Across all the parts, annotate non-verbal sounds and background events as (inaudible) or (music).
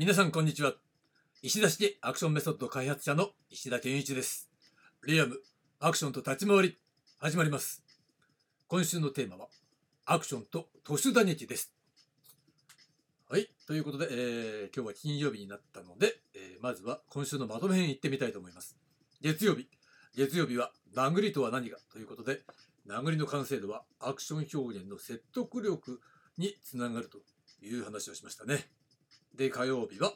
皆さんこんにちは。石田式アクションメソッド開発者の石田健一です。リアムアクションと立ち回り始まります。今週のテーマはアクションと都市打撃です。はいということで、えー、今日は金曜日になったので、えー、まずは今週のまとめ編いってみたいと思います。月曜日月曜日は殴りとは何かということで殴りの完成度はアクション表現の説得力につながるという話をしましたね。で、火曜日は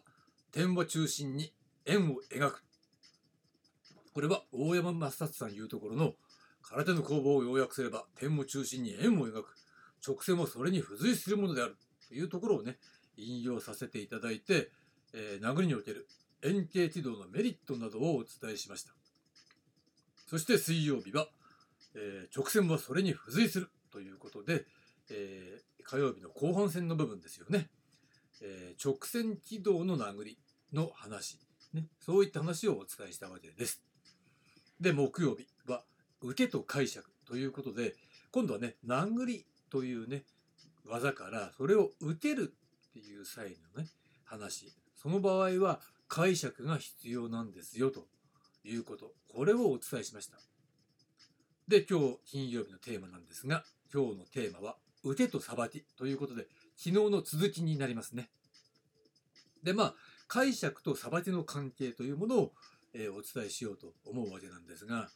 点を中心に円を描く。これは大山正達さん言うところの空手の攻防を要約すれば点を中心に円を描く。直線もそれに付随するものであるというところをね、引用させていただいて、えー、殴りにおける円形軌道のメリットなどをお伝えしました。そして水曜日はえー、直線はそれに付随するということで、えー、火曜日の後半戦の部分ですよね、えー、直線軌道の殴りの話、ね、そういった話をお伝えしたわけです。で、木曜日は受けと解釈ということで、今度はね、殴りというね、技からそれを受けるっていう際のね、話。その場合は解釈が必要なんですよということ。これをお伝えしました。で、今日金曜日のテーマなんですが、今日のテーマは、受けと裁きということで、昨日の続きになりますね。で、まあ、解釈と裁きの関係というものを、えー、お伝えしようと思うわけなんですが、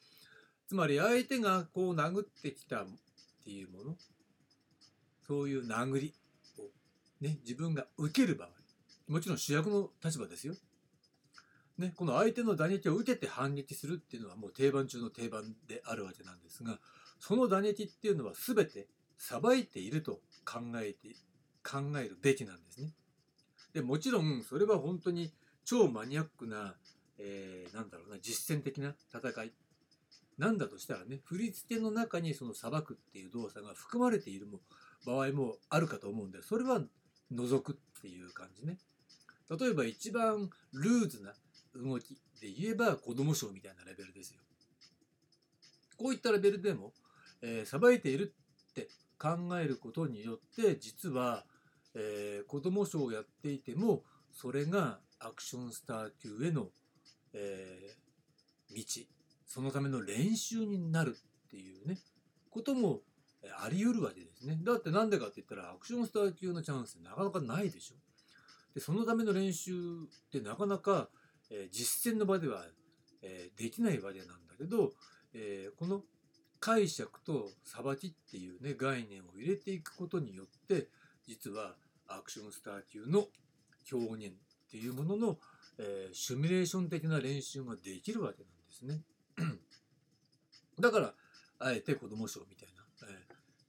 つまり相手がこう殴ってきたっていうもの、そういう殴りをね、自分が受ける場合、もちろん主役の立場ですよ。ね、この相手の打撃を受けて反撃するっていうのはもう定番中の定番であるわけなんですがその打撃っていうのは全てさばいていると考えて考えるべきなんですね。でもちろんそれは本当に超マニアックな、えー、なんだろうな実践的な戦いなんだとしたらね振り付けの中にそのさばくっていう動作が含まれているも場合もあるかと思うんでそれは除くっていう感じね。例えば一番ルーズな動きで言えば子供賞みたいなレベルですよ。こういったレベルでも、えー、さばいているって考えることによって実は、えー、子供賞をやっていてもそれがアクションスター級への、えー、道そのための練習になるっていうねこともあり得るわけですね。だってなんでかって言ったらアクションスター級のチャンスなかなかないでしょ。でそのための練習ってなかなかえ実践の場では、えできないわけなんだけど、えこの解釈と裁きっていうね概念を入れていくことによって実はアクションスター級の表現っていうものの、えー、シミュレーション的な練習ができるわけなんですね。(clears throat) だからあえて子供賞みたいな、え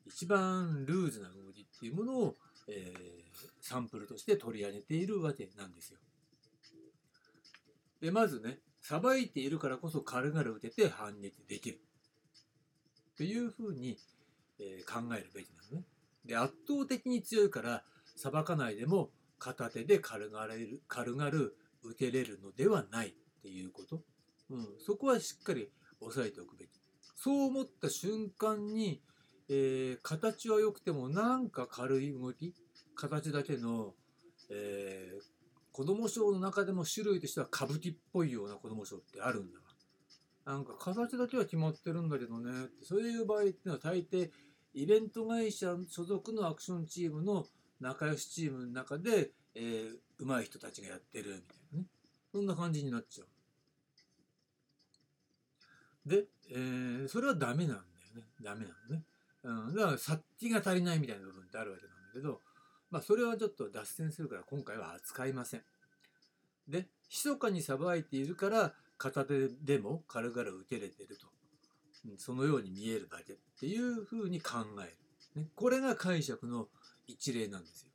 ー、一番ルーズな動きっていうものを、えー、サンプルとして取り上げているわけなんですよ。で、まずね、さばいているからこそ軽々受けて反撃できる。というふうに、えー、考えるべきなのね。で、圧倒的に強いから、さばかないでも片手で軽々軽々受けれるのではないっていうこと。うん、そこはしっかり押さえておくべき。そう思った瞬間に、えー、形は良くてもなんか軽い動き、形だけの、えー、子供賞の中でも種類としては歌舞伎っぽいような子供賞ってあるんだわ。なんか形だけは決まってるんだけどねそういう場合っていうのは大抵イベント会社所属のアクションチームの仲良しチームの中で、えー、上手い人たちがやってるみたいなねそんな感じになっちゃう。で、えー、それはダメなんだよねダメなのね。うん、だから殺気が足りないみたいな部分ってあるわけなんだけどまあ、それはちょっと脱線するから今回は扱いません。で、密かにさばいているから片手でも軽々受けれてると。そのように見えるだけっていうふうに考える。ね、これが解釈の一例なんですよ。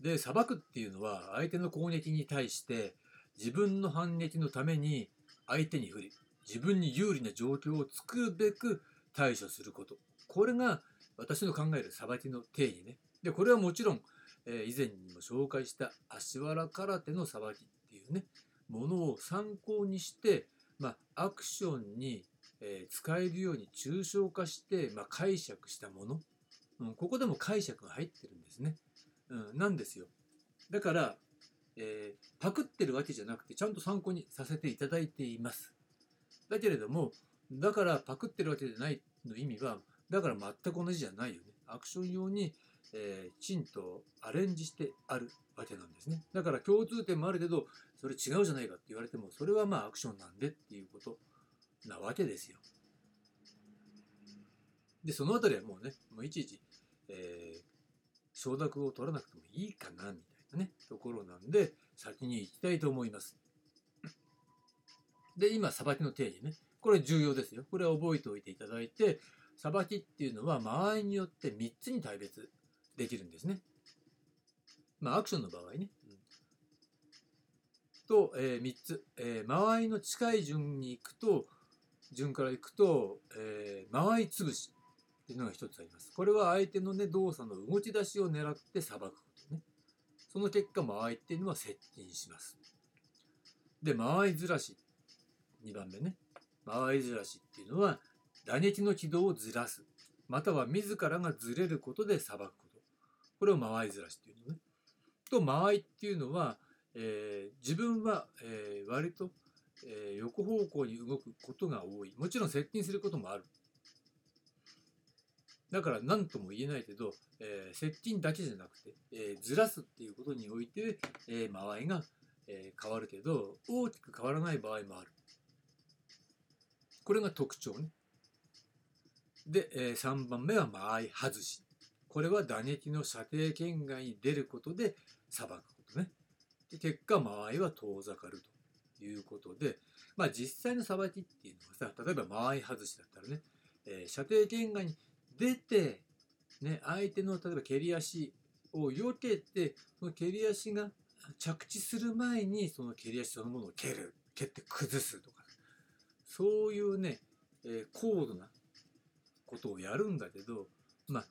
で、裁くっていうのは相手の攻撃に対して自分の反撃のために相手に振り、自分に有利な状況を作るべく対処すること。これが私の考える裁きの定義ね。でこれはもちろん、えー、以前にも紹介した足原空手のさばきっていうねものを参考にして、まあ、アクションに、えー、使えるように抽象化して、まあ、解釈したもの、うん、ここでも解釈が入ってるんですね、うん、なんですよ。だから、えーパクってるわけじゃなくてちゃんと参考にさせていただいています。だけれどもだからパクってるわけじゃないの意味はだから全く同じじゃないよね。アクション用に、えーきちんとアレンジしてあるわけなんですね。だから共通点もあるけどそれ違うじゃないかって言われてもそれはまあアクションなんでっていうことなわけですよ。でそのあたりはもうねもういちいち、えー承諾を取らなくてもいいかなみたいなねところなんで先に行きたいと思います。で今さばきの定義ね。これ重要ですよ。これは覚えておいていただいてさばきっていうのは間合いによって3つに大別できるんですね。まあアクションの場合ね、と、え3つ、えー間合いの近い順に行くと順から行くと、えー間合い潰し。っていうのが一つあります。これは相手のね、動作の動き出しを狙って裁くことね。その結果、間合いっていうのは接近します。で、間合いずらし。2番目ね。間合いずらしっていうのは、打撃の軌道をずらす。または自らがずれることで裁くこと。これを間合いずらしっていうのね。と、間合いっていうのは、えー自分は、えー割と、えー横方向に動くことが多い。もちろん接近することもある。だから何とも言えないけど、えー接近だけじゃなくて、えーずらすっていうことにおいて、えー間合いが、え変わるけど大きく変わらない場合もある。これが特徴ね。で、え3番目は間合い外し。これは打撃の射程圏外に出ることで裁くことね。で結果間合いは遠ざかるということで、まあ実際の裁きっていうのはさ、例えば間合い外しだったらね、え射程圏外に出て、ね、相手の例えば蹴り足を避けてその蹴り足が着地する前にその蹴り足そのものを蹴る蹴って崩すとかそういうね、えー高度なことをやるんだけどまあ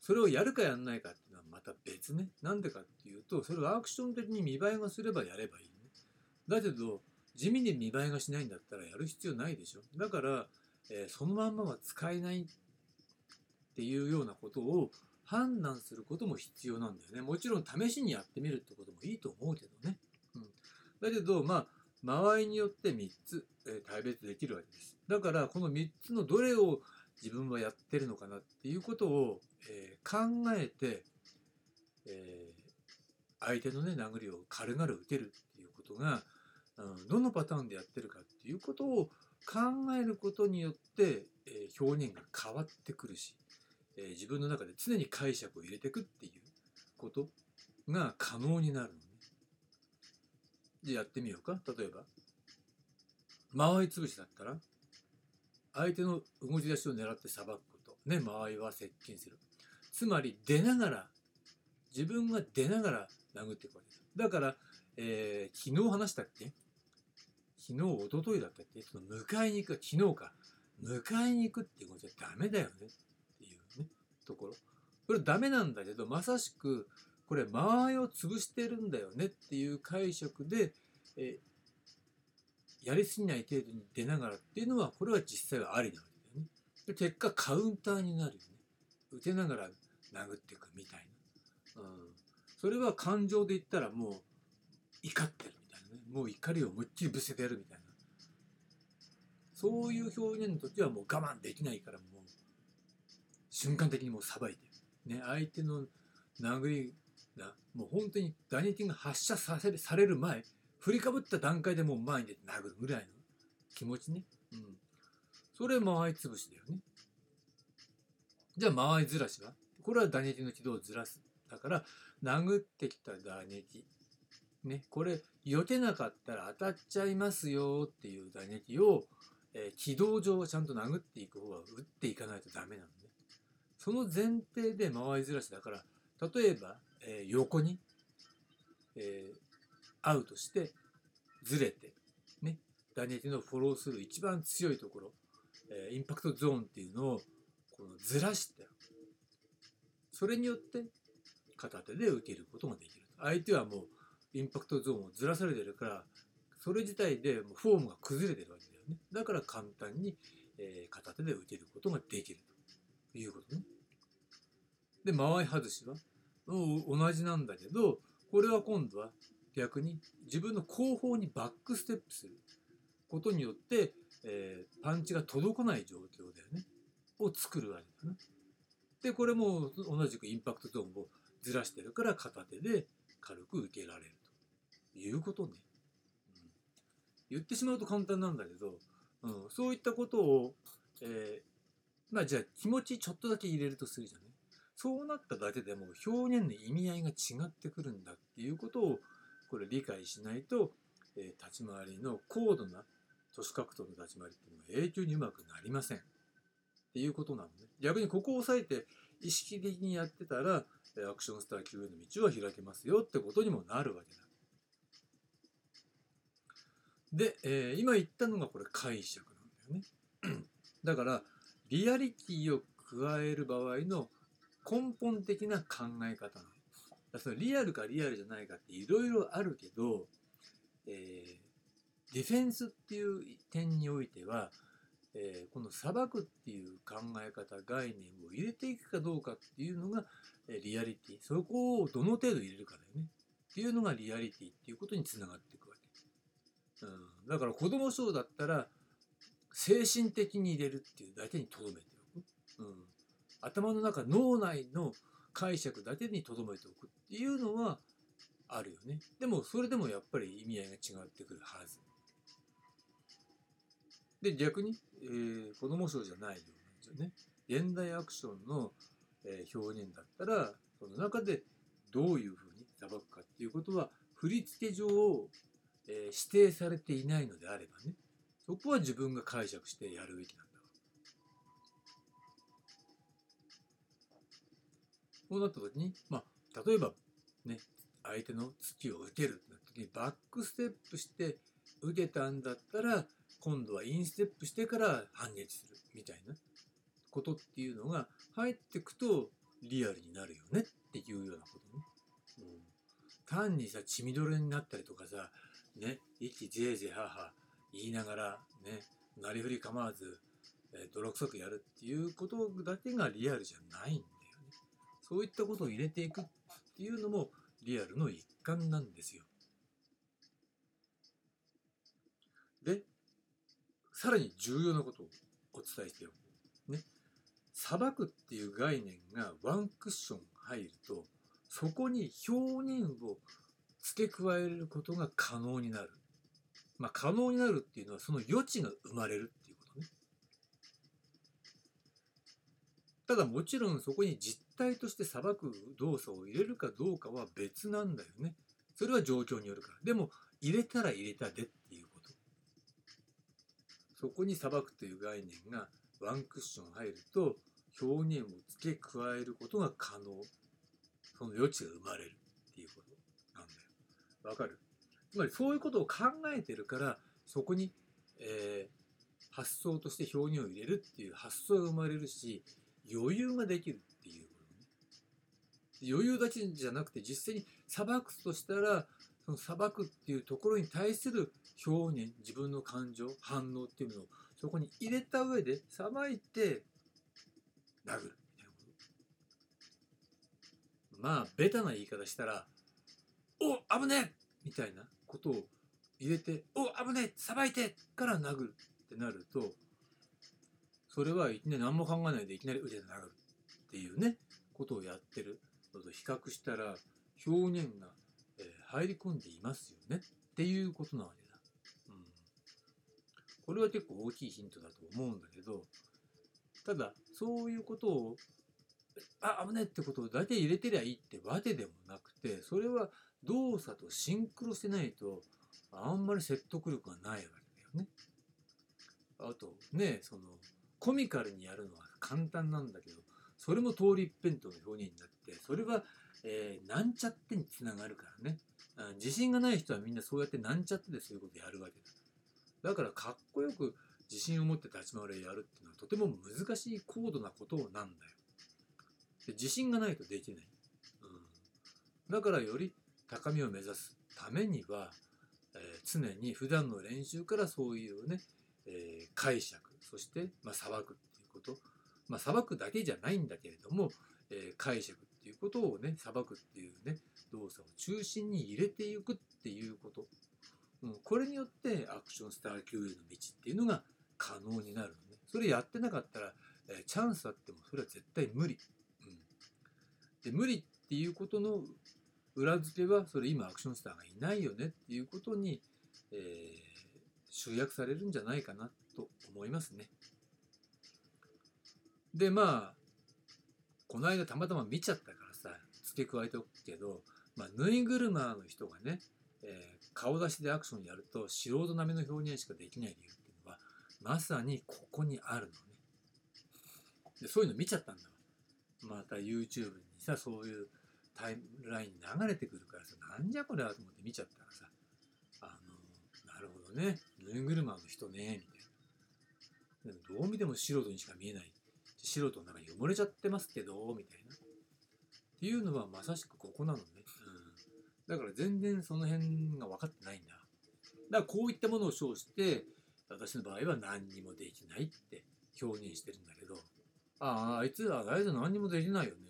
それをやるかやんないかっていうのはまた別ね。なんでかっていうとそれをアクション的に見栄えがすればやればいいね。だけど地味に見栄えがしないんだったらやる必要ないでしょ。だから、えーそのまんまは使えないていうようなことを判断することも必要なんだよね。もちろん試しにやってみるってこともいいと思うけどね。うん、だけど、まあ、間合いによって3つ、えー、大別できるわけです。だから、この3つのどれを自分はやってるのかなっていうことを、えー考えて、えー相手のね、殴りを軽々打てるっていうことが、うん、どのパターンでやってるかっていうことを考えることによって、え表現が変わってくるし、えー自分の中で常に解釈を入れていくっていうことが可能になるのね。じゃあやってみようか。例えば、間合い潰しだったら、相手の動き出しを狙ってさばくこと。ね、間合いは接近する。つまり出ながら、自分が出ながら殴っていくわけです。だから、えー昨日話したっけ？昨日、一昨日だったっけ？その迎えに行くか、昨日か。迎えに行くっていうことじゃダメだよね、ところ。これダメなんだけど、まさしく、これ間合いを潰してるんだよねっていう解釈で、えやりすぎない程度に出ながらっていうのは、これは実際はありなわけだよね。で結果、カウンターになるよね。打てながら殴っていくみたいな。うん。それは感情で言ったらもう怒ってるみたいなね。もう怒りを思いっきりぶせてやるみたいな。そういう表現の時はもう我慢できないからもう瞬間的にもうさばいてね相手の殴りがもう本当に打撃が発射させされる前振りかぶった段階でもう前に出て殴るぐらいの気持ちね。うん。それ間合い潰しだよね。じゃあ間合いずらしは？これは打撃の軌道をずらす。だから殴ってきた打撃。ねこれ避けなかったら当たっちゃいますよっていう打撃をえー軌道上はちゃんと殴っていく方は打っていかないとダメなのね。その前提で回りずらしだから、例えば、えー横に、えーアウトして、ずれて、ね、打撃のフォロースルー一番強いところ、えーインパクトゾーンっていうのをこのずらして、それによって片手で受けることができる。相手はもうインパクトゾーンをずらされてるから、それ自体でもうフォームが崩れてるわけだよね。だから簡単に、え片手で打てることができるということね。で、間合い外しは同じなんだけど、これは今度は逆に自分の後方にバックステップすることによって、えー、パンチが届かない状況だよねを作るわけだな。でこれも同じくインパクトゾーンをずらしてるから片手で軽く受けられるということね。うん、言ってしまうと簡単なんだけど、うん、そういったことを、えー、まあじゃあ気持ちちょっとだけ入れるとするじゃない。そうなっただけでも表現の意味合いが違ってくるんだっていうことをこれ理解しないと、えー、立ち回りの高度な都市格闘の立ち回りっていうのは永久にうまくなりません。っていうことなのね。逆にここを押さえて意識的にやってたらアクションスター級への道は開けますよってことにもなるわけだ。で、えー、今言ったのがこれ解釈なんだよね。だからリアリティを加える場合の根本的な考え方なの。だそのリアルかリアルじゃないかっていろいろあるけど、えー、ディフェンスっていう点においては、えー、この裁くっていう考え方概念を入れていくかどうかっていうのが、えリアリティ。そこをどの程度入れるかだよね。っていうのがリアリティっていうことにつながっていくわけ、うん、だから子供賞だったら精神的に入れるっていうだけにとどめておく、うん、頭の中脳内の解釈だけにとどめておくっていうのはあるよね。でもそれでもやっぱり意味合いが違ってくるはず。で逆に、えー、子供賞じゃないようなんですよね。現代アクションの、えー、表現だったらその中でどういうふうに裁くかっていうことは振り付け上、えー、指定されていないのであればね。そこは自分が解釈してやるべきなんそうなった時に、まあ、例えばね、相手の突きを受けるってなった時に、バックステップして受けたんだったら、今度はインステップしてから反撃するみたいなことっていうのが入ってくとリアルになるよねっていうようなことね。うん、単にさ、血みどろになったりとかさ、ね、息ぜいぜいはは言いながら、ね、なりふり構わず、え、泥臭くやるっていうことだけがリアルじゃないんだ。そういったことを入れていくっていうのもリアルの一環なんですよ。で、さらに重要なことをお伝えしておく。ね。裁くっていう概念がワンクッション入ると、そこに表現を付け加えることが可能になる。まあ、可能になるっていうのはその余地が生まれるっていうことね。ただもちろんそこに実体として裁く動作を入れるかどうかは別なんだよね。それは状況によるから。でも、入れたら入れたでっていうこと。そこに裁くという概念がワンクッション入ると、表現を付け加えることが可能。その余地が生まれるっていうことなんだよ。わかる？つまりそういうことを考えてるから、そこに、えー、発想として表現を入れるっていう発想が生まれるし、余裕ができるっていう余裕だけじゃなくて実際に裁くとしたらその裁くっていうところに対する表現自分の感情反応っていうのをそこに入れた上で裁いて殴るみたいなことまあベタな言い方したら「お危ねえ!」みたいなことを入れて「お危ねえ裁いて!」から殴るってなるとそれはいきなり何も考えないでいきなり腕で殴るっていうねことをやってるのと比較したら表現が、え入り込んでいますよねっていうことなわけだ。うん、これは結構大きいヒントだと思うんだけどただそういうことをあ危ねってことを大体入れてりゃいいってわけでもなくてそれは動作とシンクロしてないとあんまり説得力がないわけだよね。あとねそのコミカルにやるのは簡単なんだけどそれも通り一辺倒の表現になってそれは、えー、なんちゃってにつながるからね。自信がない人はみんなそうやってなんちゃってでそういうことやるわけだ。だからかっこよく自信を持って立ち回りをやるっていうのはとても難しい高度なことなんだよ。で自信がないとできない、うん、だからより高みを目指すためには、えー、常に普段の練習からそういうね、えー、解釈そして、まあ、裁くっていうこと。まあ、裁くだけじゃないんだけれども、えー、解釈っていうことをねさばくっていうね動作を中心に入れていくっていうこと、うん、これによってアクションスター級への道っていうのが可能になるのね。それやってなかったら、えー、チャンスあってもそれは絶対無理、うん、で無理っていうことの裏付けはそれ今アクションスターがいないよねっていうことに、えー、集約されるんじゃないかな。と思いますね。でまあこの間たまたま見ちゃったからさ付け加えておくけど、まあ、ぬいぐるまの人がね、えー、顔出しでアクションやると素人並みの表現しかできない理由っていうのはまさにここにあるのね。でそういうの見ちゃったんだわ。また YouTube にさそういうタイムライン流れてくるからさなんじゃこれはと思って見ちゃったらさあのなるほどねぬいぐるまの人ねみたいな。どう見ても素人にしか見えない。素人の中に埋もれちゃってますけどみたいな。っていうのはまさしくここなのね、うん、だから全然その辺が分かってないんだ。だからこういったものを称して私の場合は何にもできないって表現してるんだけどあああいつはあいつ何にもできないよね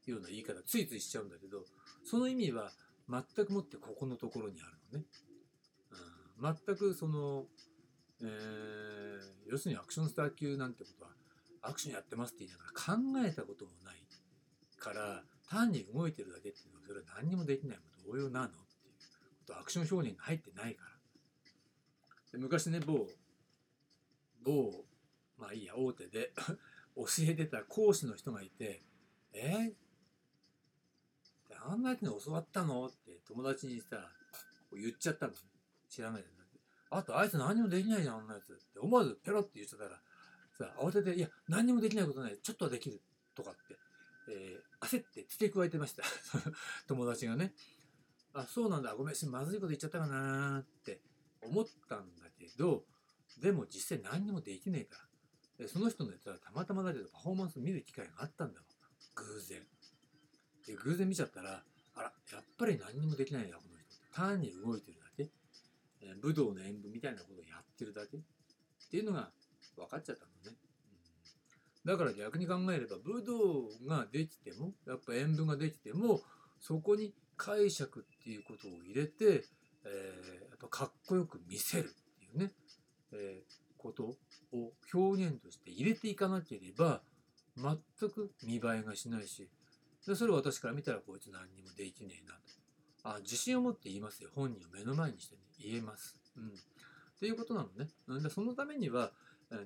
っていうような言い方ついついしちゃうんだけどその意味は全くもってここのところにあるのね、うん、全くその、えー、要するにアクションスター級なんてことはアクションやってますって言いながら考えたこともないから単に動いてるだけっていうのはそれは何にもできないも同様なのっていうことアクション表現が入ってないから。で昔ね某某まあいいや大手で (laughs) 教えてた講師の人がいて「えあんなやつに教わったの?」って友達にさ言っちゃったの。知らないであとあいつ何もできないじゃんあんなやつって思わずペロって言っちゃったらさ慌てて「いや何にもできないことないちょっとはできる」とかって、えー、焦って付け加えてました。(laughs) 友達がね。あそうなんだごめんまずいこと言っちゃったかなって思ったんだけどでも実際何にもできねえから。でその人のやつはたまたまだけどパフォーマンス見る機会があったんだわ偶然。で偶然見ちゃったらあらやっぱり何にもできないなこの人単に動いてるだけ、え武道の演舞みたいなことをやってるだけ？っていうのが分かっちゃったのね。だから逆に考えれば武道ができてもやっぱ演舞ができてもそこに解釈っていうことを入れて、えー、やっぱかっこよく見せるっていうね、えー、ことを表現として入れていかなければ全く見栄えがしないしでそれを私から見たらこいつ何にもできねえなと。あ自信を持って言いますよ本人を目の前にして、ね、言えます。うん、っていうことなのね。でそのためには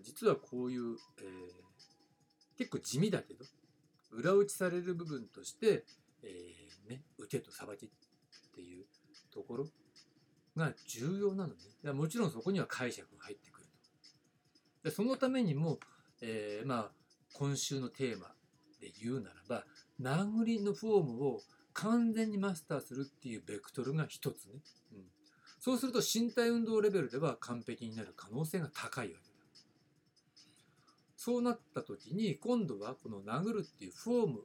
実はこういう、えー、結構地味だけど裏打ちされる部分として、えーね、受けとさばきっていうところが重要なのね。もちろんそこには解釈が入ってくると。でそのためにも、えー、まあ今週のテーマで言うならば殴りのフォームを完全にマスターするっていうベクトルが一つね、うん、そうすると身体運動レベルでは完璧になる可能性が高いわけだ。そうなった時に今度はこの殴るっていうフォーム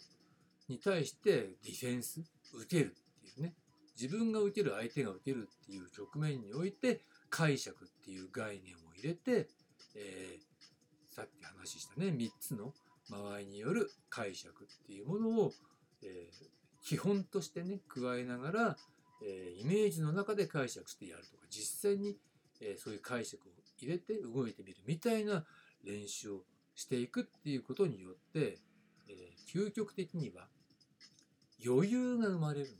に対してディフェンス受けるっていうね。自分が受ける相手が受けるっていう局面において解釈っていう概念を入れて、えー、さっき話したね3つの間合いによる解釈っていうものを、えー、基本としてね加えながら、えー、イメージの中で解釈してやるとか実際に、えそういう解釈を入れて動いてみるみたいな練習をしていくっていうことによって、えー、究極的には余裕が生まれるのね。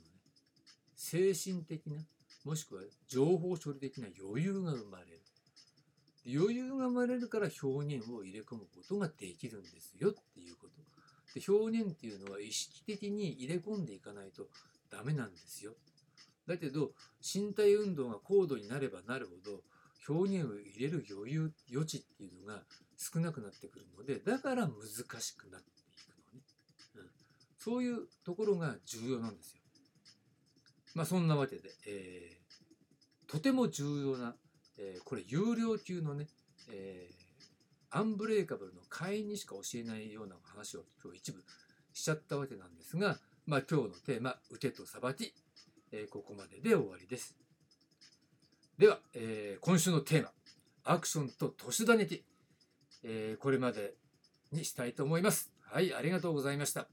精神的なもしくは情報処理的な余裕が生まれる。余裕が生まれるから表現を入れ込むことができるんですよっていうこと。で表現っていうのは意識的に入れ込んでいかないとダメなんですよ。だけど身体運動が高度になればなるほど表現を入れる余裕余地っていうのが少なくなってくるのでだから難しくなっていくのね、うん、そういうところが重要なんですよ。まあそんなわけで、えー、とても重要な、えー、これ有料級のね、えー、アンブレイカブルの会員にしか教えないような話を今日一部しちゃったわけなんですが、まあ、今日のテーマ「受けとさばき」えー、ここまでで終わりです。では、えー、今週のテーマ、アクションと都市打撃、えー、これまでにしたいと思います。はい、ありがとうございました。